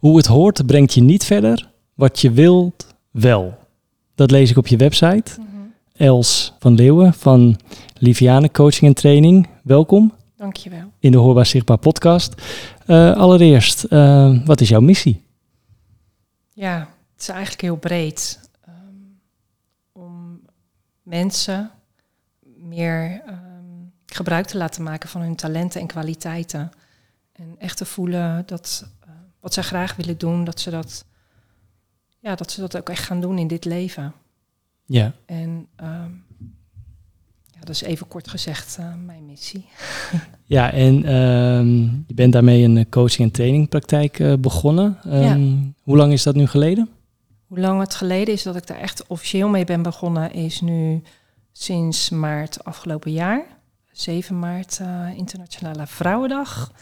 Hoe het hoort brengt je niet verder, wat je wilt wel. Dat lees ik op je website. Els van Leeuwen van Liviane Coaching en Training. Welkom Dankjewel. in de Hoorbaar Zichtbaar podcast. Eh, allereerst, eh, wat is jouw missie? Ja, het is eigenlijk heel breed. Ehm, om mensen meer ehm, gebruik te laten maken van hun talenten en kwaliteiten. En echt te voelen dat eh, wat zij graag willen doen, dat ze dat, ja, dat ze dat ook echt gaan doen in dit leven. Ja, En ehm, ja, dat is even kort gezegd eh, mijn missie. ja en ehm, je bent daarmee een coaching- en trainingpraktijk eh, begonnen. Ehm, Hoe lang is dat nu geleden? Hoe lang het geleden is dat ik daar echt officieel mee ben begonnen, is nu sinds maart afgelopen jaar. 7 maart, eh, Internationale Vrouwendag.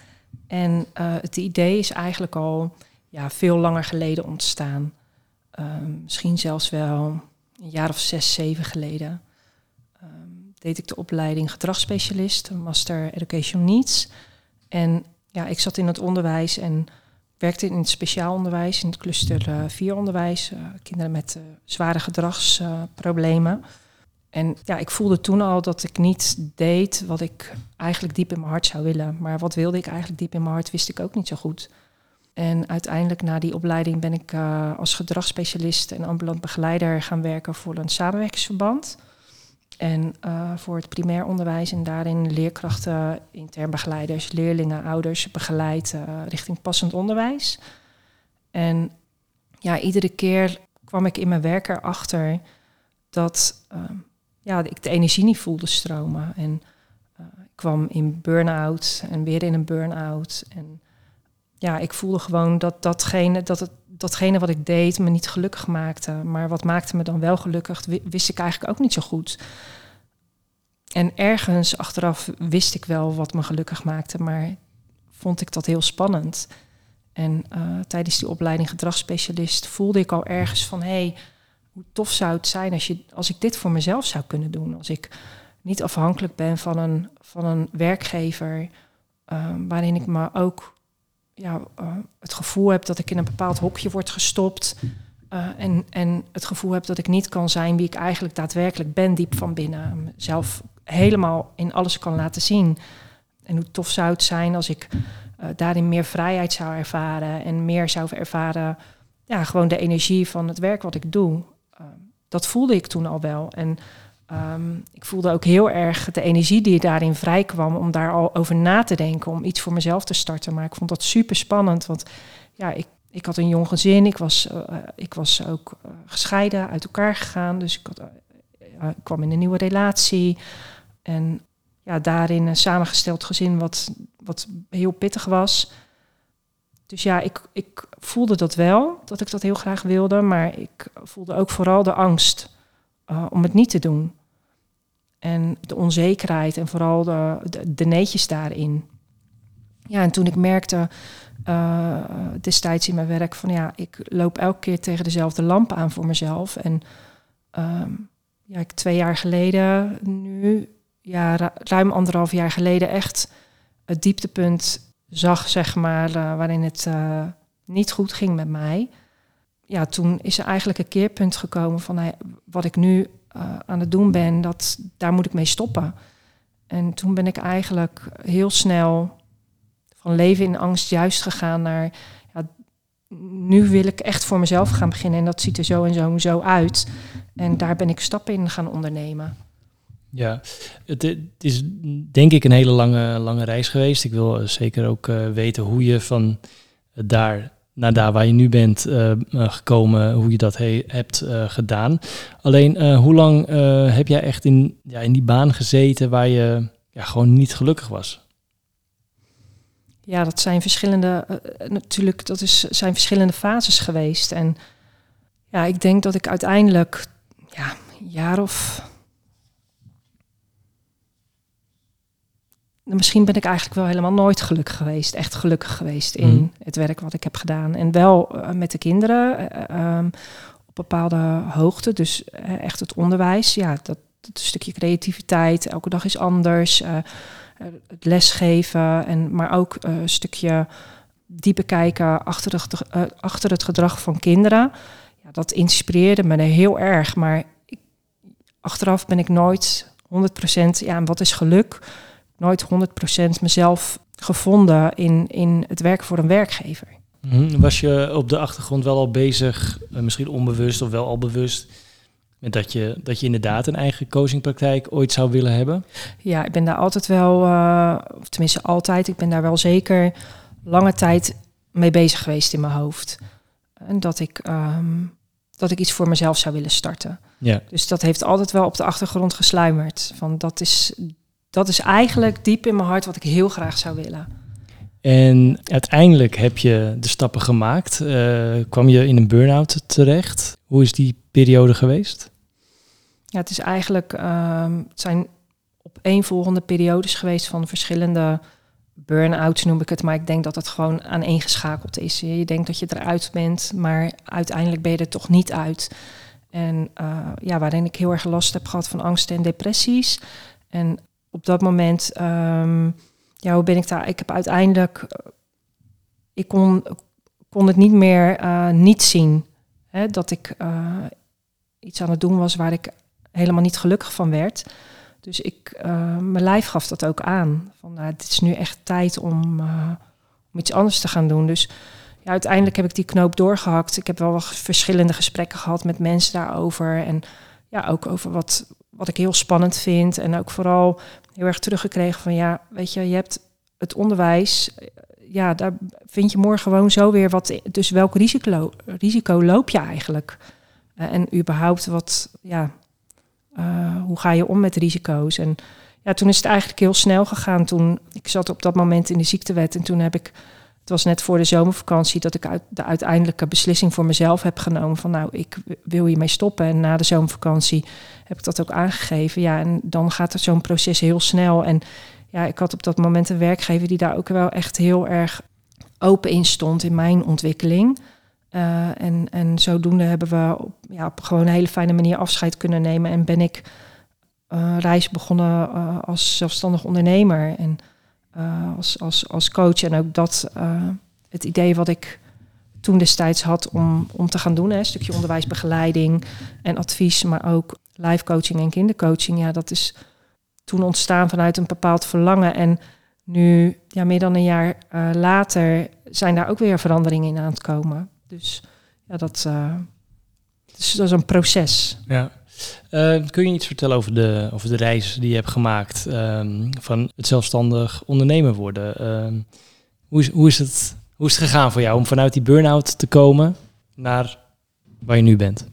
En eh, het idee is eigenlijk al ja, veel langer geleden ontstaan. Ehm, misschien zelfs wel een jaar of zes, zeven geleden. Ehm, deed ik de opleiding gedragsspecialist, Master Education Needs. En ja, ik zat in het onderwijs en werkte in het speciaal onderwijs, in het cluster 4 onderwijs, eh, kinderen met eh, zware gedragsproblemen. En ja, ik voelde toen al dat ik niet deed wat ik eigenlijk diep in mijn hart zou willen. Maar wat wilde ik eigenlijk diep in mijn hart, wist ik ook niet zo goed. En uiteindelijk na die opleiding ben ik eh, als gedragsspecialist en ambulant begeleider gaan werken voor een samenwerkingsverband. En eh, voor het primair onderwijs en daarin leerkrachten, intern begeleiders, leerlingen, ouders begeleid eh, richting passend onderwijs. En ja, iedere keer kwam ik in mijn werk erachter dat eh, ja, ik de energie niet voelde stromen. En eh, ik kwam in burn-out en weer in een burn-out. En ja, ik voelde gewoon dat datgene, dat het, datgene wat ik deed me niet gelukkig maakte. Maar wat maakte me dan wel gelukkig, wi- wist ik eigenlijk ook niet zo goed. En ergens achteraf wist ik wel wat me gelukkig maakte, maar vond ik dat heel spannend. En eh, tijdens die opleiding gedragsspecialist voelde ik al ergens van... hé, hey, hoe tof zou het zijn als, je, als ik dit voor mezelf zou kunnen doen. Als ik niet afhankelijk ben van een, van een werkgever... eh, waarin ik me ook ja, eh, het gevoel heb dat ik in een bepaald hokje word gestopt... eh, en, en het gevoel heb dat ik niet kan zijn wie ik eigenlijk daadwerkelijk ben, diep van binnen. Mezelf helemaal in alles kan laten zien. En hoe tof zou het zijn als ik eh, daarin meer vrijheid zou ervaren en meer zou ervaren, ja, gewoon de energie van het werk wat ik doe. Uh, dat voelde ik toen al wel. En um, ik voelde ook heel erg de energie die daarin vrijkwam om daar al over na te denken, om iets voor mezelf te starten. Maar ik vond dat super spannend, want ja, ik, ik had een jong gezin, ik was, uh, ik was ook uh, gescheiden, uit elkaar gegaan, dus ik, had, kwam in een nieuwe relatie. En ja, daarin een samengesteld gezin wat, wat heel pittig was. Dus ja, ik, ik voelde dat wel, dat ik dat heel graag wilde. Maar ik voelde ook vooral de angst uh, om het niet te doen. En de onzekerheid en vooral de, de, de neetjes daarin. Ja, en toen ik merkte uh, destijds in mijn werk van ja, ik loop elke keer tegen dezelfde lamp aan voor mezelf. En um, ja, ik twee jaar geleden nu ja, ru ruim anderhalf jaar geleden echt het dieptepunt zag, zeg maar, uh, waarin het uh, niet goed ging met mij. Ja, toen is er eigenlijk een keerpunt gekomen van wat ik nu uh, aan het doen ben, dat, daar moet ik mee stoppen. En toen ben ik eigenlijk heel snel van leven in angst juist gegaan naar, nu wil ik echt voor mezelf gaan beginnen en dat ziet er zo en zo en zo uit. En daar ben ik stappen in gaan ondernemen. Ja, het, is denk ik een hele lange, lange reis geweest. Ik wil zeker ook uh, weten hoe je van daar naar daar waar je nu bent gekomen, hoe je dat he hebt gedaan. Alleen, hoe lang heb jij echt in, ja, in die baan gezeten waar je ja, gewoon niet gelukkig was? Ja, dat zijn verschillende, natuurlijk, dat is, zijn verschillende fases geweest. En ja, ik denk dat ik uiteindelijk ja, een jaar of misschien ben ik eigenlijk wel helemaal nooit gelukkig geweest. Echt gelukkig geweest in mm. het werk wat ik heb gedaan. En wel uh, met de kinderen uh, um, op bepaalde hoogte. Dus uh, echt het onderwijs. Ja, dat, dat stukje creativiteit. Elke dag is anders. het lesgeven. En, maar ook een stukje diepe kijken achter het, achter het gedrag van kinderen. Ja, dat inspireerde me heel erg. Maar ik, achteraf ben ik nooit 100%, ja, en wat is geluk? Nooit 100% mezelf gevonden in, in het werk voor een werkgever. Mhm. Was je op de achtergrond wel al bezig, eh, misschien onbewust of wel al bewust, met dat je, dat je inderdaad een eigen coachingpraktijk ooit zou willen hebben? Ja, ik ben daar altijd wel, uh, of tenminste altijd, ik ben daar wel zeker lange tijd mee bezig geweest in mijn hoofd. En dat ik, ehm, dat ik iets voor mezelf zou willen starten. Ja. Dus dat heeft altijd wel op de achtergrond gesluimerd. Van dat, is, dat is eigenlijk diep in mijn hart wat ik heel graag zou willen. En uiteindelijk heb je de stappen gemaakt. Uh, kwam je in een burn-out terecht. Hoe is die periode geweest? Ja, het is eigenlijk, um, het zijn opeenvolgende periodes geweest van verschillende burn-outs noem ik het, maar ik denk dat het gewoon aaneengeschakeld is. Je denkt dat je eruit bent, maar uiteindelijk ben je er toch niet uit. En uh, ja, waarin ik heel erg last heb gehad van angst en depressies. En op dat moment um, ja, hoe ben ik daar? Ik heb uiteindelijk, eh, ik kon, kon het niet meer uh, niet zien. Hè, dat ik uh, iets aan het doen was waar ik helemaal niet gelukkig van werd. Dus ik, mijn lijf gaf dat ook aan. Van, nou, het is nu echt tijd om, om iets anders te gaan doen. Dus ja, uiteindelijk heb ik die knoop doorgehakt. Ik heb wel verschillende gesprekken gehad met mensen daarover. En ja, ook over wat, wat ik heel spannend vind. En ook vooral heel erg teruggekregen van ja, weet je, je hebt het onderwijs. Ja, daar vind je morgen gewoon zo weer wat. Dus welk risico, risico loop je eigenlijk? Uh, en überhaupt wat, ja, uh, hoe ga je om met risico's? En ja, toen is het eigenlijk heel snel gegaan. Toen ik zat op dat moment in de ziektewet en toen heb ik het was net voor de zomervakantie dat ik de uiteindelijke beslissing voor mezelf heb genomen van nou, ik wil hiermee stoppen. En na de zomervakantie heb ik dat ook aangegeven. Ja, en dan gaat er zo'n proces heel snel. En ja, ik had op dat moment een werkgever die daar ook wel echt heel erg open in stond in mijn ontwikkeling. Uh, en, en zodoende hebben we op, ja, op gewoon een hele fijne manier afscheid kunnen nemen. En ben ik uh, reis begonnen uh, als zelfstandig ondernemer. En uh, als, als, als coach. En ook dat, uh, het idee wat ik toen destijds had om, om te gaan doen. Hè, een stukje onderwijsbegeleiding en advies, maar ook live coaching en kindercoaching. Ja, dat is toen ontstaan vanuit een bepaald verlangen. En nu, ja, meer dan een jaar uh, later, zijn daar ook weer veranderingen in aan het komen. Dus ja, dat, dus dat is een proces. Ja. Uh, kun je iets vertellen over de, over de reis die je hebt gemaakt um, van het zelfstandig ondernemer worden? Uh, hoe, is, hoe, is het, gegaan voor jou om vanuit die burn-out te komen naar waar je nu bent?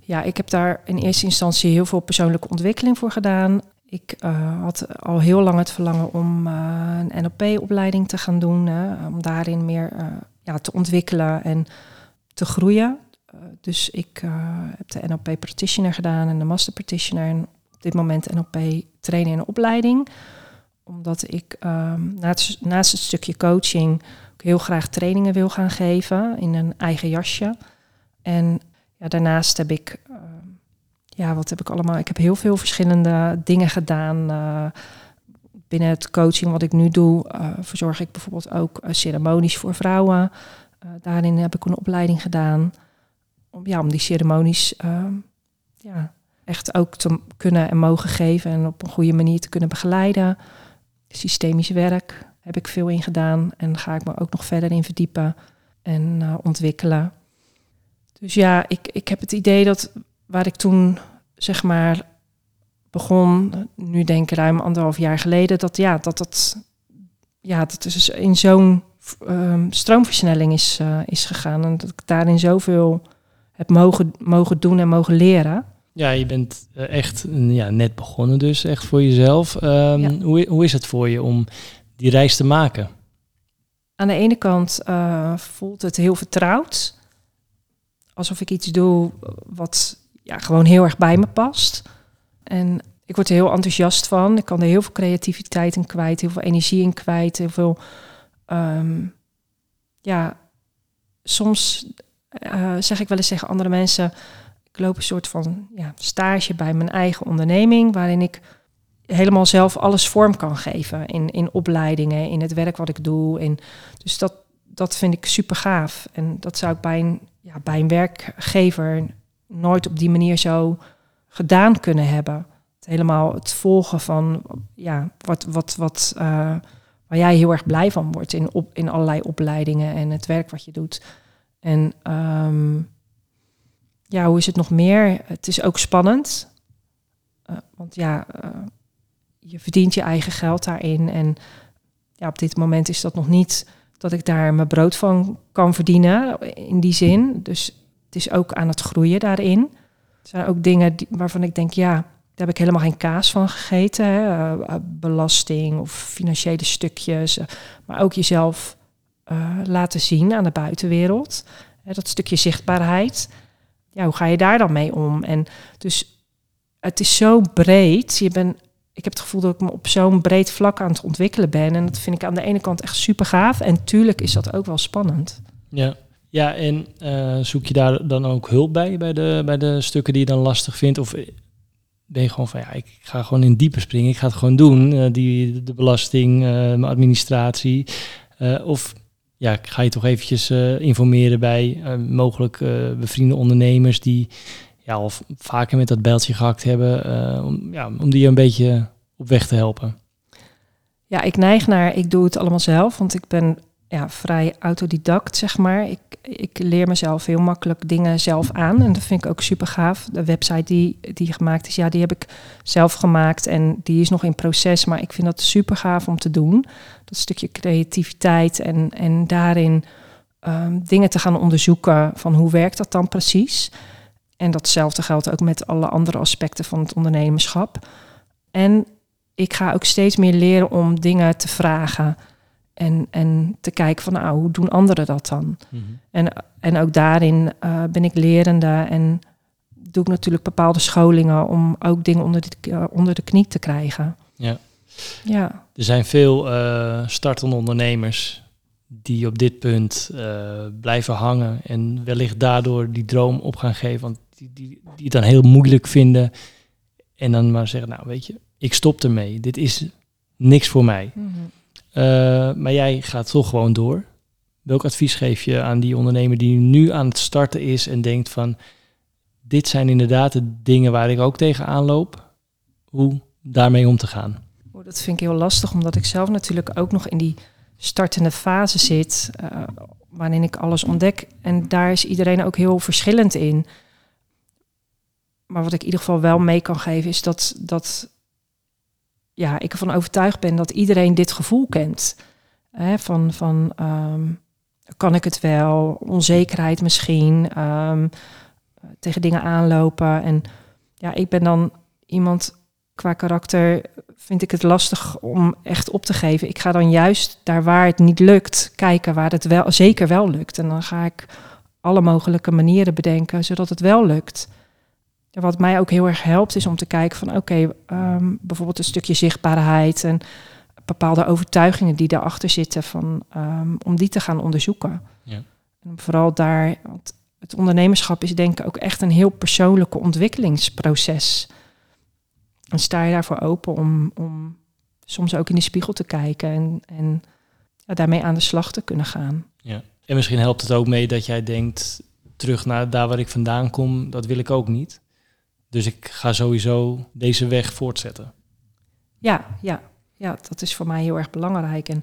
Ja, ik heb daar in eerste instantie heel veel persoonlijke ontwikkeling voor gedaan. Ik uh, had al heel lang het verlangen om een NLP-opleiding te gaan doen, om daarin meer ja, te ontwikkelen en te groeien. Uh, dus ik uh, heb de NLP Practitioner gedaan en de Master Practitioner. En op dit moment NLP trainen in opleiding. Omdat ik um, naast, naast het stukje coaching heel graag trainingen wil gaan geven in een eigen jasje. En ja, daarnaast heb ik, uh, ja, wat heb ik allemaal? Ik heb heel veel verschillende dingen gedaan. Uh, binnen het coaching wat ik nu doe, verzorg ik bijvoorbeeld ook ceremonies voor vrouwen. daarin heb ik een opleiding gedaan om, ja, om die ceremonies uh, ja, echt ook te kunnen en mogen geven en op een goede manier te kunnen begeleiden. Systemisch werk heb ik veel in gedaan en ga ik me ook nog verder in verdiepen en uh, ontwikkelen. Dus ja, ik, ik heb het idee dat waar ik toen zeg maar begon, nu denk ik ruim anderhalf jaar geleden, dat ja, dat dat, ja, dat is in zo'n um, stroomversnelling is, uh, is gegaan en dat ik daarin zoveel heb mogen, mogen doen en mogen leren. Ja, je bent eh, echt ja, net begonnen dus, echt voor jezelf. Um, ja. hoe, hoe is het voor je om die reis te maken? Aan de ene kant uh, voelt het heel vertrouwd. Alsof ik iets doe wat ja, gewoon heel erg bij me past. En ik word er heel enthousiast van. Ik kan er heel veel creativiteit in kwijt, heel veel energie in kwijt, heel veel... Um, ja, soms uh, zeg ik wel eens tegen andere mensen. Ik loop een soort van ja, stage bij mijn eigen onderneming, waarin ik helemaal zelf alles vorm kan geven in, in opleidingen, in het werk wat ik doe. Dus dat, dat vind ik super gaaf. En dat zou ik bij een, ja, bij een werkgever nooit op die manier zo gedaan kunnen hebben. Helemaal het volgen van ja, wat, wat, wat, uh, waar jij heel erg blij van wordt in, op, in allerlei opleidingen en het werk wat je doet. En um, ja, hoe is het nog meer? Het is ook spannend. Uh, want ja, uh, je verdient je eigen geld daarin. En ja, op dit moment is dat nog niet dat ik daar mijn brood van kan verdienen in die zin. Dus het is ook aan het groeien daarin. Er zijn ook dingen waarvan ik denk, ja, daar heb ik helemaal geen kaas van gegeten. Uh, belasting of financiële stukjes. Maar ook jezelf uh, laten zien aan de buitenwereld. dat stukje zichtbaarheid. Ja, hoe ga je daar dan mee om? En dus het is zo breed. Je bent ik heb het gevoel dat ik me op zo'n breed vlak aan het ontwikkelen ben. En dat vind ik aan de ene kant echt super gaaf. En tuurlijk is dat ook wel spannend. Ja, ja en uh, zoek je daar dan ook hulp bij, bij de, bij de stukken die je dan lastig vindt? Of ben je gewoon van, ja, ik ga gewoon in diepe springen. Ik ga het gewoon doen, die, de belasting, mijn administratie. of ja, ga je toch eventjes informeren bij mogelijk bevriende ondernemers... die ja, of vaker met dat bijltje gehakt hebben, om, ja, om die een beetje op weg te helpen? Ja, ik neig naar, ik doe het allemaal zelf, want ik ben ja, vrij autodidact, zeg maar. Ik, ik leer mezelf heel makkelijk dingen zelf aan en dat vind ik ook super gaaf. De website die, die gemaakt is, ja, die heb ik zelf gemaakt en die is nog in proces, maar ik vind dat super gaaf om te doen. Dat stukje creativiteit en, en daarin um, dingen te gaan onderzoeken van hoe werkt dat dan precies. En datzelfde geldt ook met alle andere aspecten van het ondernemerschap. En ik ga ook steeds meer leren om dingen te vragen. En, en te kijken van, nou, hoe doen anderen dat dan? Mhm. en, en ook daarin uh, ben ik lerende en doe ik natuurlijk bepaalde scholingen om ook dingen onder de, uh, onder de knie te krijgen. Ja. ja. Er zijn veel uh, startende ondernemers die op dit punt blijven hangen en wellicht daardoor die droom op gaan geven. Want die, die, die het dan heel moeilijk vinden. En dan maar zeggen, nou weet je, ik stop ermee. Dit is niks voor mij. Eh, maar jij gaat toch gewoon door. Welk advies geef je aan die ondernemer die nu aan het starten is en denkt van, dit zijn inderdaad de dingen waar ik ook tegenaan loop. Hoe daarmee om te gaan? Oh, dat vind ik heel lastig, omdat ik zelf natuurlijk ook nog in die startende fase zit, uh, waarin ik alles ontdek. En daar is iedereen ook heel verschillend in maar wat ik in ieder geval wel mee kan geven is dat, dat ja, ik ervan overtuigd ben dat iedereen dit gevoel kent. Hè, van van ehm, kan ik het wel, onzekerheid misschien, ehm, tegen dingen aanlopen. En ja, ik ben dan iemand qua karakter, vind ik het lastig om echt op te geven. Ik ga dan juist daar waar het niet lukt, kijken waar het wel zeker wel lukt. En dan ga ik alle mogelijke manieren bedenken zodat het wel lukt wat mij ook heel erg helpt, is om te kijken van oké, ehm, bijvoorbeeld een stukje zichtbaarheid en bepaalde overtuigingen die daarachter zitten, van, um, om die te gaan onderzoeken. Ja. En vooral daar, want het ondernemerschap is denk ik ook echt een heel persoonlijke ontwikkelingsproces. En sta je daarvoor open om, om soms ook in de spiegel te kijken en, en ja, daarmee aan de slag te kunnen gaan. Ja. En misschien helpt het ook mee dat jij denkt, terug naar daar waar ik vandaan kom, dat wil ik ook niet. Dus ik ga sowieso deze weg voortzetten. Ja, ja, ja, dat is voor mij heel erg belangrijk. En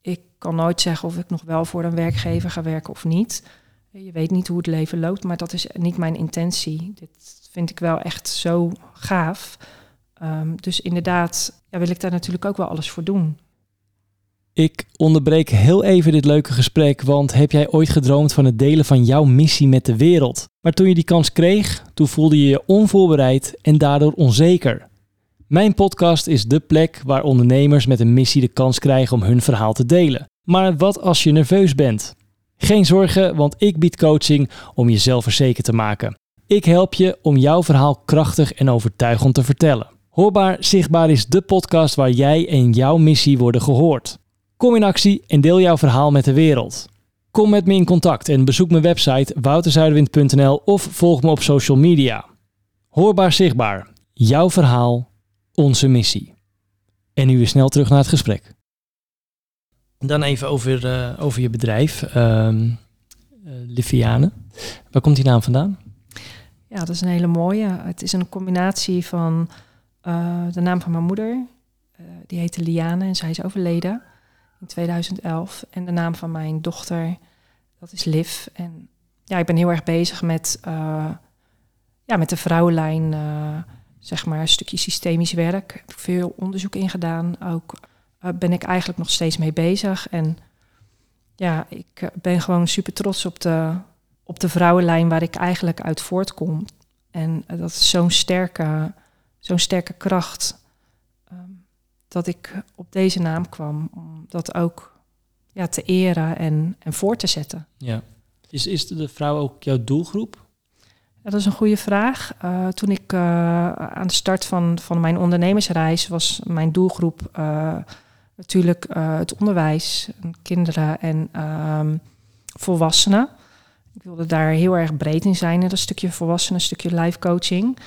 ik kan nooit zeggen of ik nog wel voor een werkgever ga werken of niet. Je weet niet hoe het leven loopt, maar dat is niet mijn intentie. Dit vind ik wel echt zo gaaf. Um, dus inderdaad, ja, wil ik daar natuurlijk ook wel alles voor doen. Ik onderbreek heel even dit leuke gesprek, want heb jij ooit gedroomd van het delen van jouw missie met de wereld? Maar toen je die kans kreeg, toen voelde je je onvoorbereid en daardoor onzeker. Mijn podcast is de plek waar ondernemers met een missie de kans krijgen om hun verhaal te delen. Maar wat als je nerveus bent? Geen zorgen, want ik bied coaching om je zelfverzekerd te maken. Ik help je om jouw verhaal krachtig en overtuigend te vertellen. Hoorbaar Zichtbaar is de podcast waar jij en jouw missie worden gehoord. Kom in actie en deel jouw verhaal met de wereld. Kom met me in contact en bezoek mijn website wouterzuiderwind.nl of volg me op social media. Hoorbaar zichtbaar. Jouw verhaal, onze missie. En nu weer snel terug naar het gesprek. Dan even over, uh, over je bedrijf, uh, Liviane. Waar komt die naam vandaan? Ja, dat is een hele mooie. Het is een combinatie van uh, de naam van mijn moeder. die heette Liane en zij is overleden in 2011. En de naam van mijn dochter, dat is Liv. En ja, ik ben heel erg bezig met, ja, met de vrouwenlijn zeg maar, een stukje systemisch werk. Heb ik veel onderzoek in gedaan. Ook uh, ben ik eigenlijk nog steeds mee bezig. En ja, ik eh, ben gewoon super trots op de, op de vrouwenlijn waar ik eigenlijk uit voortkom. En dat is zo'n sterke, zo'n sterke kracht dat ik op deze naam kwam. Om dat ook ja, te eren en, en voor te zetten. Ja. Is, is de vrouw ook jouw doelgroep? dat is een goede vraag. Uh, toen ik uh, aan de start van, van mijn ondernemersreis was mijn doelgroep uh, natuurlijk het onderwijs, kinderen en um, volwassenen. Ik wilde daar heel erg breed in zijn, dat stukje volwassenen, een stukje life coaching.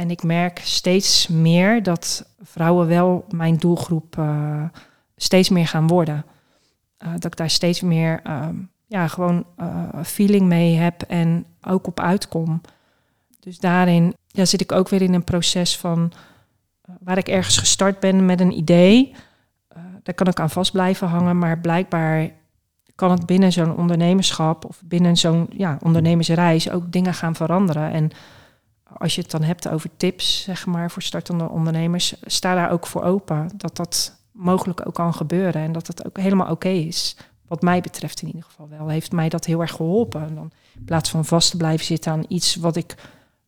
En ik merk steeds meer dat vrouwen wel mijn doelgroep steeds meer gaan worden. dat ik daar steeds meer um, ja, gewoon feeling mee heb en ook op uitkom. Dus daarin ja, zit ik ook weer in een proces van waar ik ergens gestart ben met een idee. Daar kan ik aan vast blijven hangen, maar blijkbaar kan het binnen zo'n ondernemerschap of binnen zo'n ja, ondernemersreis ook dingen gaan veranderen. En als je het dan hebt over tips, zeg maar, voor startende ondernemers, sta daar ook voor open dat dat mogelijk ook kan gebeuren en dat het ook helemaal oké is. Wat mij betreft in ieder geval wel. Heeft mij dat heel erg geholpen. Dan, in plaats van vast te blijven zitten aan iets wat ik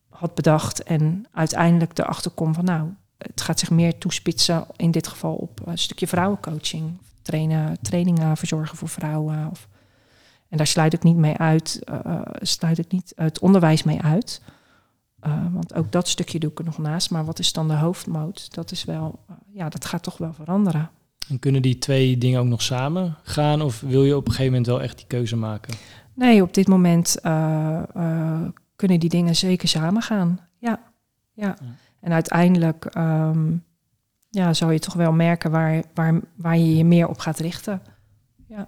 had bedacht en uiteindelijk erachter kom van nou, het gaat zich meer toespitsen in dit geval op een stukje vrouwencoaching, trainen, trainingen verzorgen voor vrouwen. Of, en daar sluit ik niet mee uit, uh, sluit ik niet het onderwijs mee uit. Uh, want ook dat stukje doe ik er nog naast. Maar wat is dan de hoofdmoot? Dat is wel, uh, ja, dat gaat toch wel veranderen. En kunnen die twee dingen ook nog samen gaan? Of wil je op een gegeven moment wel echt die keuze maken? Nee, op dit moment kunnen die dingen zeker samen gaan. Ja, ja. En uiteindelijk um, ja, zou je toch wel merken waar, waar, waar je je meer op gaat richten. Ja.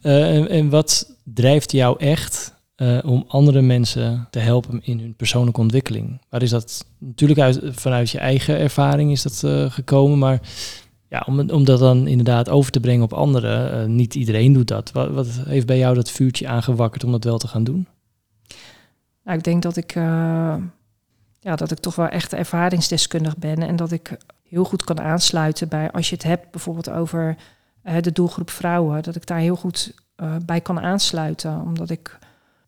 En, en, wat drijft jou echt uh, om andere mensen te helpen in hun persoonlijke ontwikkeling? Waar is dat natuurlijk uit, vanuit je eigen ervaring is dat uh, gekomen, maar ja, om, om dat dan inderdaad over te brengen op anderen, niet iedereen doet dat. Wat, wat heeft bij jou dat vuurtje aangewakkerd om dat wel te gaan doen? Nou, ik denk dat ik, ja, dat ik toch wel echt ervaringsdeskundig ben en dat ik heel goed kan aansluiten bij, als je het hebt bijvoorbeeld over de doelgroep vrouwen, dat ik daar heel goed bij kan aansluiten. Omdat ik,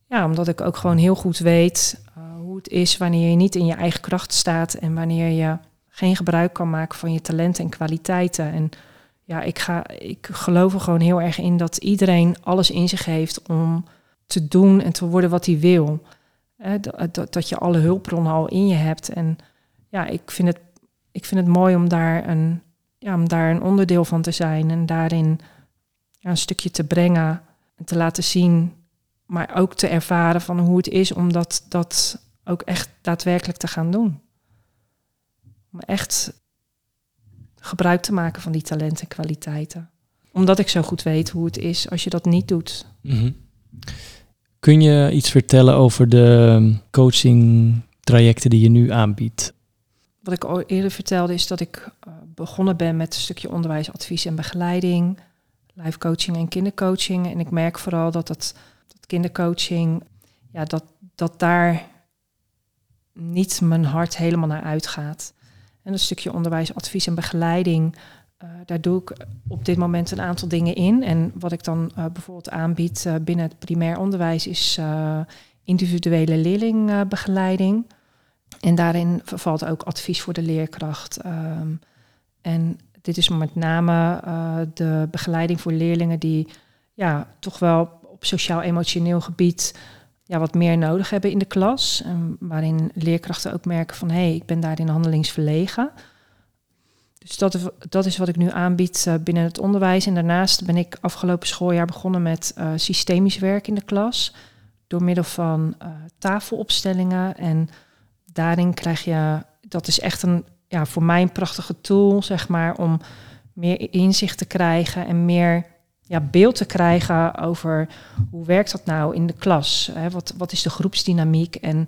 ja, omdat ik ook gewoon heel goed weet hoe het is wanneer je niet in je eigen kracht staat en wanneer je geen gebruik kan maken van je talenten en kwaliteiten. En ja, ik, ga, ik geloof er gewoon heel erg in dat iedereen alles in zich heeft om te doen en te worden wat hij wil dat, dat je alle hulpbronnen al in je hebt. En ja, ik vind het, ik vind het mooi om daar, een, ja, om daar een onderdeel van te zijn en daarin een stukje te brengen en te laten zien, maar ook te ervaren van hoe het is om dat, dat ook echt daadwerkelijk te gaan doen. Om echt gebruik te maken van die talenten en kwaliteiten. Omdat ik zo goed weet hoe het is als je dat niet doet. Mm Kun je iets vertellen over de coaching trajecten die je nu aanbiedt? Wat ik al eerder vertelde is dat ik uh, begonnen ben met een stukje onderwijsadvies en begeleiding, live coaching en kindercoaching. En ik merk vooral dat het dat kindercoaching, ja, dat, dat daar niet mijn hart helemaal naar uitgaat. En een stukje onderwijsadvies en begeleiding uh, daar doe ik op dit moment een aantal dingen in. En wat ik dan uh, bijvoorbeeld aanbied uh, binnen het primair onderwijs is individuele leerlingbegeleiding. en daarin valt ook advies voor de leerkracht. Um, en dit is met name de begeleiding voor leerlingen die ja, toch wel op sociaal-emotioneel gebied ja, wat meer nodig hebben in de klas. Waarin leerkrachten ook merken van hé, hey, ik ben daarin handelingsverlegen. Dus dat, dat is wat ik nu aanbied uh, binnen het onderwijs. En daarnaast ben ik afgelopen schooljaar begonnen met uh, systemisch werk in de klas. Door middel van uh, tafelopstellingen. En daarin krijg je, dat is echt een, ja, voor mij een prachtige tool, zeg maar, om meer inzicht te krijgen en meer ja, beeld te krijgen over hoe werkt dat nou in de klas? Hè? Wat, wat is de groepsdynamiek en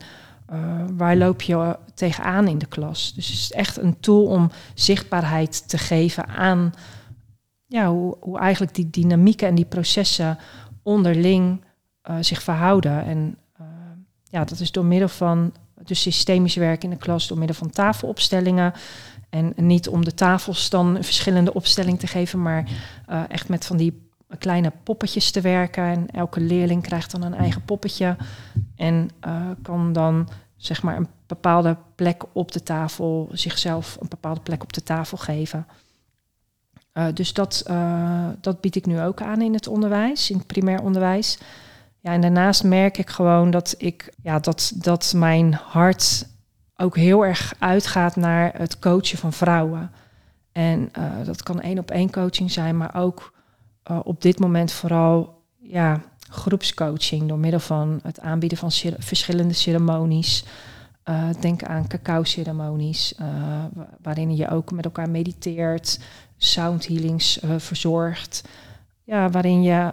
uh, waar loop je tegenaan in de klas? Dus het is echt een tool om zichtbaarheid te geven aan ja, hoe, hoe eigenlijk die dynamieken en die processen onderling uh, zich verhouden. En uh, ja, dat is door middel van dus systemisch werk in de klas, door middel van tafelopstellingen. En niet om de tafels dan een verschillende opstelling te geven, maar echt met van die kleine poppetjes te werken. En elke leerling krijgt dan een eigen poppetje. En kan dan zeg maar een bepaalde plek op de tafel, zichzelf een bepaalde plek op de tafel geven. Uh, dus dat, uh, dat bied ik nu ook aan in het onderwijs, in het primair onderwijs. Ja, en daarnaast merk ik gewoon dat ik ja, dat, dat mijn hart ook heel erg uitgaat naar het coachen van vrouwen. En dat kan één op één coaching zijn, maar ook op dit moment vooral ja, groepscoaching door middel van het aanbieden van verschillende ceremonies. Uh, denk aan cacao-ceremonies, uh, waarin je ook met elkaar mediteert, sound healings verzorgt. Ja, waarin je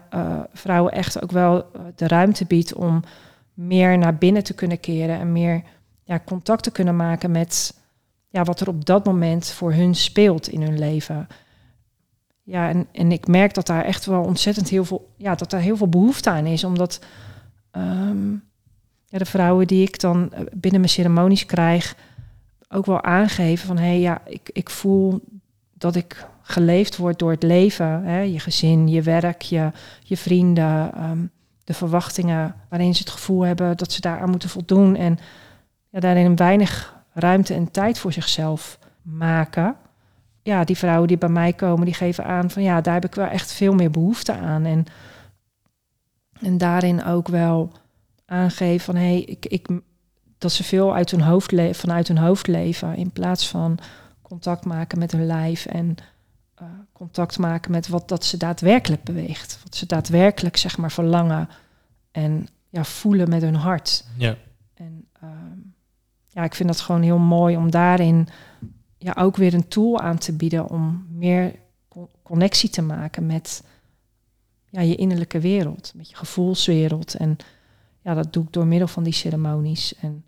vrouwen echt ook wel de ruimte biedt om meer naar binnen te kunnen keren en meer ja, contact te kunnen maken met ja, wat er op dat moment voor hun speelt in hun leven. Ja, en, en ik merk dat daar echt wel ontzettend heel veel, ja, dat daar heel veel behoefte aan is. Omdat um, ja, de vrouwen die ik dan eh, binnen mijn ceremonies krijg, ook wel aangeven van hé, hey, ja, ik, ik voel dat ik geleefd word door het leven. Hè? Je gezin, je werk, je, je vrienden, um, de verwachtingen waarin ze het gevoel hebben dat ze daaraan moeten voldoen. En ja, daarin weinig ruimte en tijd voor zichzelf maken ja, die vrouwen die bij mij komen, die geven aan van ja, daar heb ik wel echt veel meer behoefte aan. En, en daarin ook wel aangeven van hé, hey, ik, ik, dat ze veel uit hun hoofd le vanuit hun hoofd leven in plaats van contact maken met hun lijf en uh, contact maken met wat dat ze daadwerkelijk beweegt. Wat ze daadwerkelijk zeg maar verlangen en ja, voelen met hun hart. Ja. En uh, ja, ik vind dat gewoon heel mooi om daarin ja, ook weer een tool aan te bieden om meer connectie te maken met ja, je innerlijke wereld, met je gevoelswereld. En ja, dat doe ik door middel van die ceremonies. En,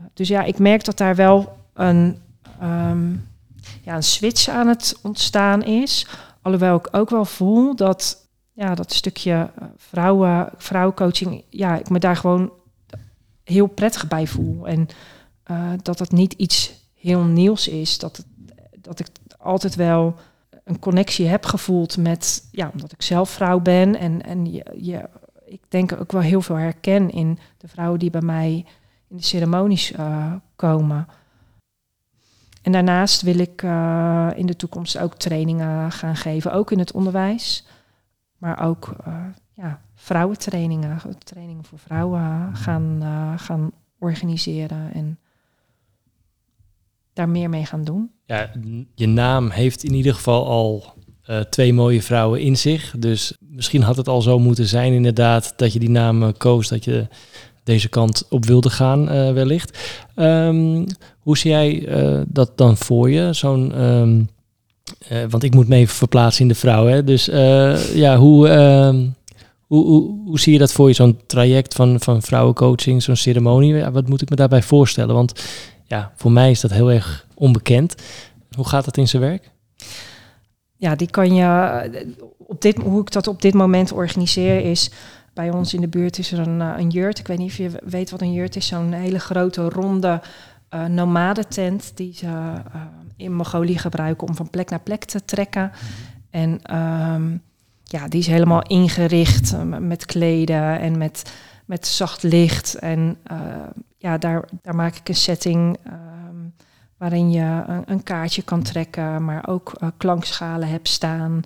uh, dus ja, ik merk dat daar wel een, um, ja, een switch aan het ontstaan is. Alhoewel ik ook wel voel dat ja, dat stukje uh, vrouwen, vrouwencoaching, ja, ik me daar gewoon heel prettig bij voel. En uh, dat het niet iets heel nieuws is. Dat, dat ik altijd wel een connectie heb gevoeld met, ja, omdat ik zelf vrouw ben. En, en je, ik denk ook wel heel veel herken in de vrouwen die bij mij in de ceremonies uh, komen. En daarnaast wil ik uh, in de toekomst ook trainingen gaan geven, ook in het onderwijs. Maar ook uh, ja, vrouwentrainingen, trainingen voor vrouwen gaan, gaan organiseren. En daar meer mee gaan doen? Ja, je naam heeft in ieder geval al uh, twee mooie vrouwen in zich. Dus misschien had het al zo moeten zijn inderdaad dat je die naam uh, koos, dat je deze kant op wilde gaan uh, wellicht. Um, hoe zie jij dat dan voor je? Zo'n, um, want ik moet me even verplaatsen in de vrouw. Hè? Dus ja, hoe, ehm, hoe, hoe, hoe, zie je dat voor je? Zo'n traject van, van vrouwencoaching, zo'n ceremonie. Wat moet ik me daarbij voorstellen? Want ja, voor mij is dat heel erg onbekend. Hoe gaat dat in zijn werk? Ja, die kan je op dit, hoe ik dat op dit moment organiseer is. Bij ons in de buurt is er een, eh, een jurt. Ik weet niet of je weet wat een jurt is. Zo'n hele grote ronde uh, nomadentent die ze uh, in Mongolië gebruiken om van plek naar plek te trekken. Mhm. En um, ja, die is helemaal ingericht met kleden en met, met zacht licht. En ja, daar, daar maak ik een setting um, waarin je een, een, kaartje kan trekken, maar ook uh, klankschalen hebt staan,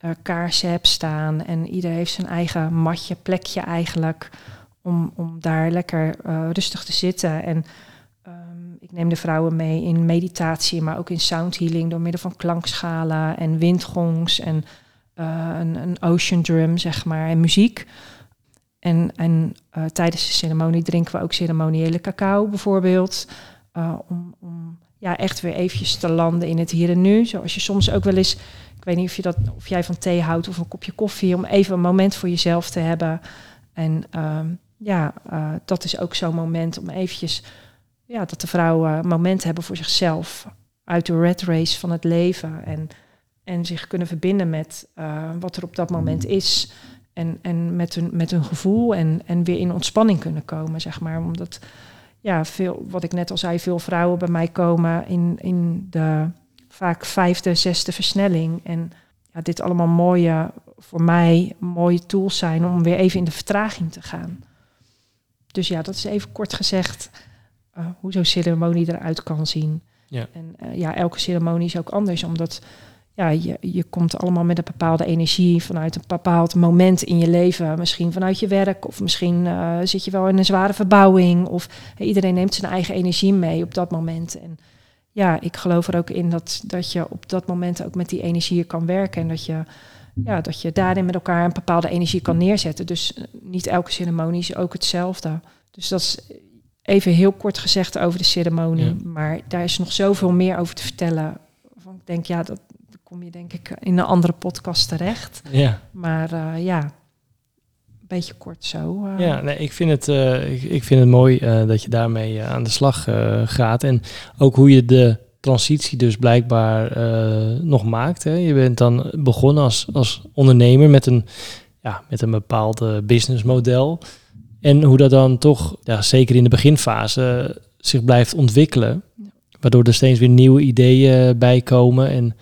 uh, kaarsen hebt staan. En ieder heeft zijn eigen matje, plekje eigenlijk, om, om daar lekker uh, rustig te zitten. En um, ik neem de vrouwen mee in meditatie, maar ook in sound healing door middel van klankschalen en windgongs en een, een ocean drum, zeg maar, en muziek. En, uh, tijdens de ceremonie drinken we ook ceremoniële cacao bijvoorbeeld. Uh, om, om ja, echt weer eventjes te landen in het hier en nu. Zoals je soms ook wel eens, ik weet niet of, je dat, of jij van thee houdt of een kopje koffie, om even een moment voor jezelf te hebben. En ehm, ja, uh, dat is ook zo'n moment om eventjes, ja, dat de vrouwen een moment hebben voor zichzelf. Uit de red race van het leven. En, en zich kunnen verbinden met wat er op dat moment is. En, en met, hun, met hun gevoel en, en weer in ontspanning kunnen komen, zeg maar. Omdat, ja, veel, wat ik net al zei, veel vrouwen bij mij komen in, in de vaak vijfde, zesde versnelling. En ja, dit allemaal mooie, voor mij mooie tools zijn om weer even in de vertraging te gaan. Dus ja, dat is even kort gezegd uh, hoe zo'n ceremonie eruit kan zien. Ja. En uh, ja, elke ceremonie is ook anders, omdat ja, je, je komt allemaal met een bepaalde energie vanuit een bepaald moment in je leven. Misschien vanuit je werk, of misschien uh, zit je wel in een zware verbouwing. Of hey, iedereen neemt zijn eigen energie mee op dat moment. En ja, ik geloof er ook in dat, dat je op dat moment ook met die energie kan werken. En dat je, ja, dat je daarin met elkaar een bepaalde energie kan neerzetten. Dus uh, niet elke ceremonie is ook hetzelfde. Dus dat is even heel kort gezegd over de ceremonie. Ja. Maar daar is nog zoveel meer over te vertellen. Van, ik denk, ja, dat, kom je denk ik in een andere podcast terecht. Ja. Maar uh, ja, een beetje kort zo. Uh. Ja, nee, ik vind het, uh, ik, ik, vind het mooi dat je daarmee aan de slag gaat. En ook hoe je de transitie dus blijkbaar nog maakt. Hè. Je bent dan begonnen als, als ondernemer met een, ja, met een bepaald businessmodel. En hoe dat dan toch, ja, zeker in de beginfase, zich blijft ontwikkelen. Waardoor er steeds weer nieuwe ideeën bij komen. En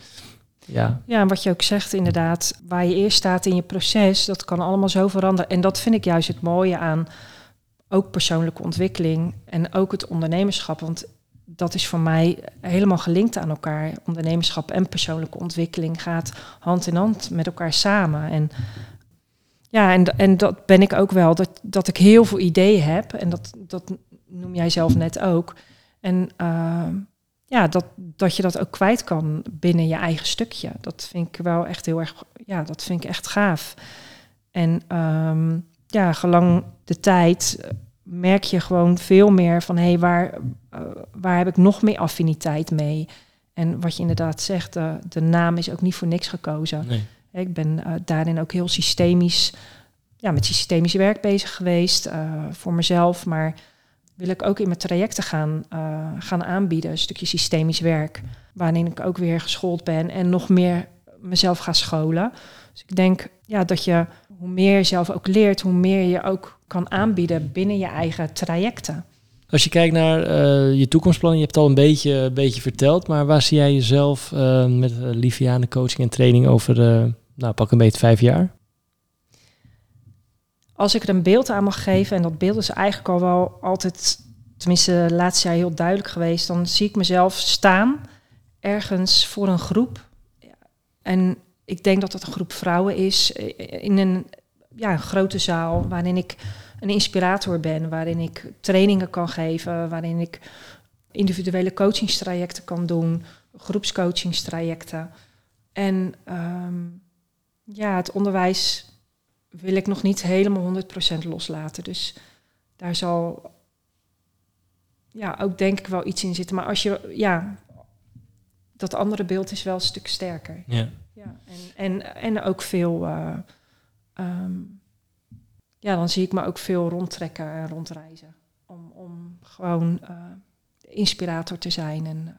ja. ja, en wat je ook zegt inderdaad, waar je eerst staat in je proces, dat kan allemaal zo veranderen. En dat vind ik juist het mooie aan ook persoonlijke ontwikkeling en ook het ondernemerschap. Want dat is voor mij helemaal gelinkt aan elkaar. Ondernemerschap en persoonlijke ontwikkeling gaat hand in hand met elkaar samen. En ja, en, en dat ben ik ook wel, dat, dat ik heel veel ideeën heb. En dat, dat noem jij zelf net ook. En uh, ja, dat, dat je dat ook kwijt kan binnen je eigen stukje. Dat vind ik wel echt heel erg, ja, dat vind ik echt gaaf. En um, ja, gelang de tijd eh, merk je gewoon veel meer van hé, hey, waar, uh, waar heb ik nog meer affiniteit mee? En wat je inderdaad zegt, uh, de naam is ook niet voor niks gekozen. Nee. Ik ben daarin ook heel systemisch, ja, met systemisch werk bezig geweest voor mezelf, maar wil ik ook in mijn trajecten gaan, uh, gaan aanbieden. Een stukje systemisch werk, waarin ik ook weer geschoold ben en nog meer mezelf ga scholen. Dus ik denk ja, dat je, hoe meer je zelf ook leert, hoe meer je ook kan aanbieden binnen je eigen trajecten. Als je kijkt naar uh, je toekomstplan, je hebt al een beetje, een beetje verteld, maar waar zie jij jezelf uh, met Liviane coaching en training over, nou pak een beetje vijf jaar? Als ik er een beeld aan mag geven, en dat beeld is eigenlijk al wel altijd, tenminste de laatste jaar heel duidelijk geweest, dan zie ik mezelf staan ergens voor een groep. En ik denk dat dat een groep vrouwen is in een, ja, grote zaal waarin ik een inspirator ben, waarin ik trainingen kan geven, waarin ik individuele coachingstrajecten kan doen, groepscoachingstrajecten. En um, ja, het onderwijs wil ik nog niet helemaal 100% loslaten. Dus daar zal ja, ook denk ik wel iets in zitten. Maar als je, ja, dat andere beeld is wel een stuk sterker. Ja. ja en, en, en ook veel, uh, um, ja, dan zie ik me ook veel rondtrekken en rondreizen. Om, om gewoon uh, inspirator te zijn en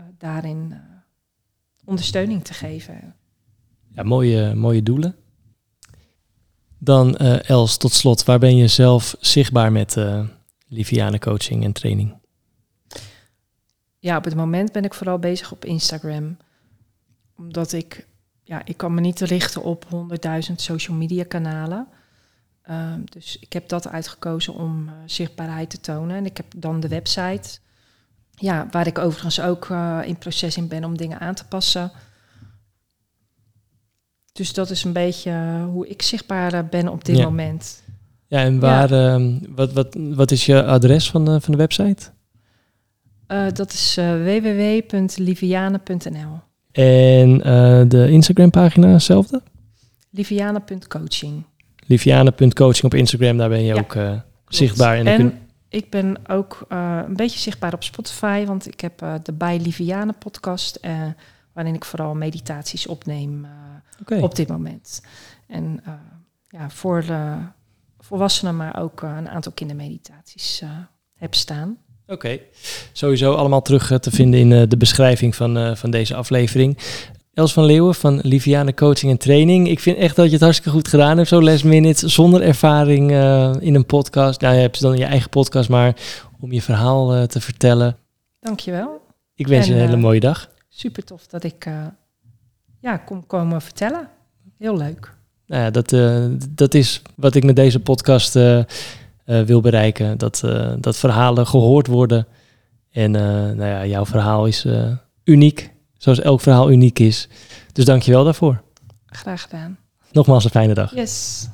uh, daarin ondersteuning te geven. Ja, mooie, mooie doelen. Dan uh, Els, tot slot, waar ben je zelf zichtbaar met uh, Liviane coaching en training? Ja, op het moment ben ik vooral bezig op Instagram. Omdat ik, ja, ik kan me niet richten op 100.000 social media kanalen. Uh, dus ik heb dat uitgekozen om uh, zichtbaarheid te tonen. En ik heb dan de website, ja, waar ik overigens ook in proces in ben om dingen aan te passen. Dus dat is een beetje eh, hoe ik zichtbaar eh, ben op dit moment. Ja, en waar, ja. Uh, wat, wat, wat is je adres van de, van de website? Uh, dat is uh, www.liviane.nl. En de Instagram pagina hetzelfde? Liviane.coaching. Liviane.coaching op Instagram, daar ben je ja. ook zichtbaar. En, en ik ben ook eh, een beetje zichtbaar op Spotify, want ik heb de Bij Liviane podcast, waarin ik vooral meditaties opneem Oké. op dit moment. En ja, voor de volwassenen, maar ook een aantal kindermeditaties heb staan. Oké, sowieso allemaal terug te vinden in de beschrijving van, van deze aflevering. Els van Leeuwen van Liviane Coaching en Training. Ik vind echt dat je het hartstikke goed gedaan hebt, zo last minute, zonder ervaring uh, in een podcast. Nou, je hebt dan je eigen podcast, maar om je verhaal uh, te vertellen. Dankjewel. Ik wens en, je een hele mooie dag. Super tof dat ik ja, kom komen vertellen. Heel leuk. Nou ja, dat, dat is wat ik met deze podcast wil bereiken. Dat, dat verhalen gehoord worden. En nou ja, jouw verhaal is uniek zoals elk verhaal uniek is. Dus dank je wel daarvoor. Graag gedaan. Nogmaals een fijne dag. Yes.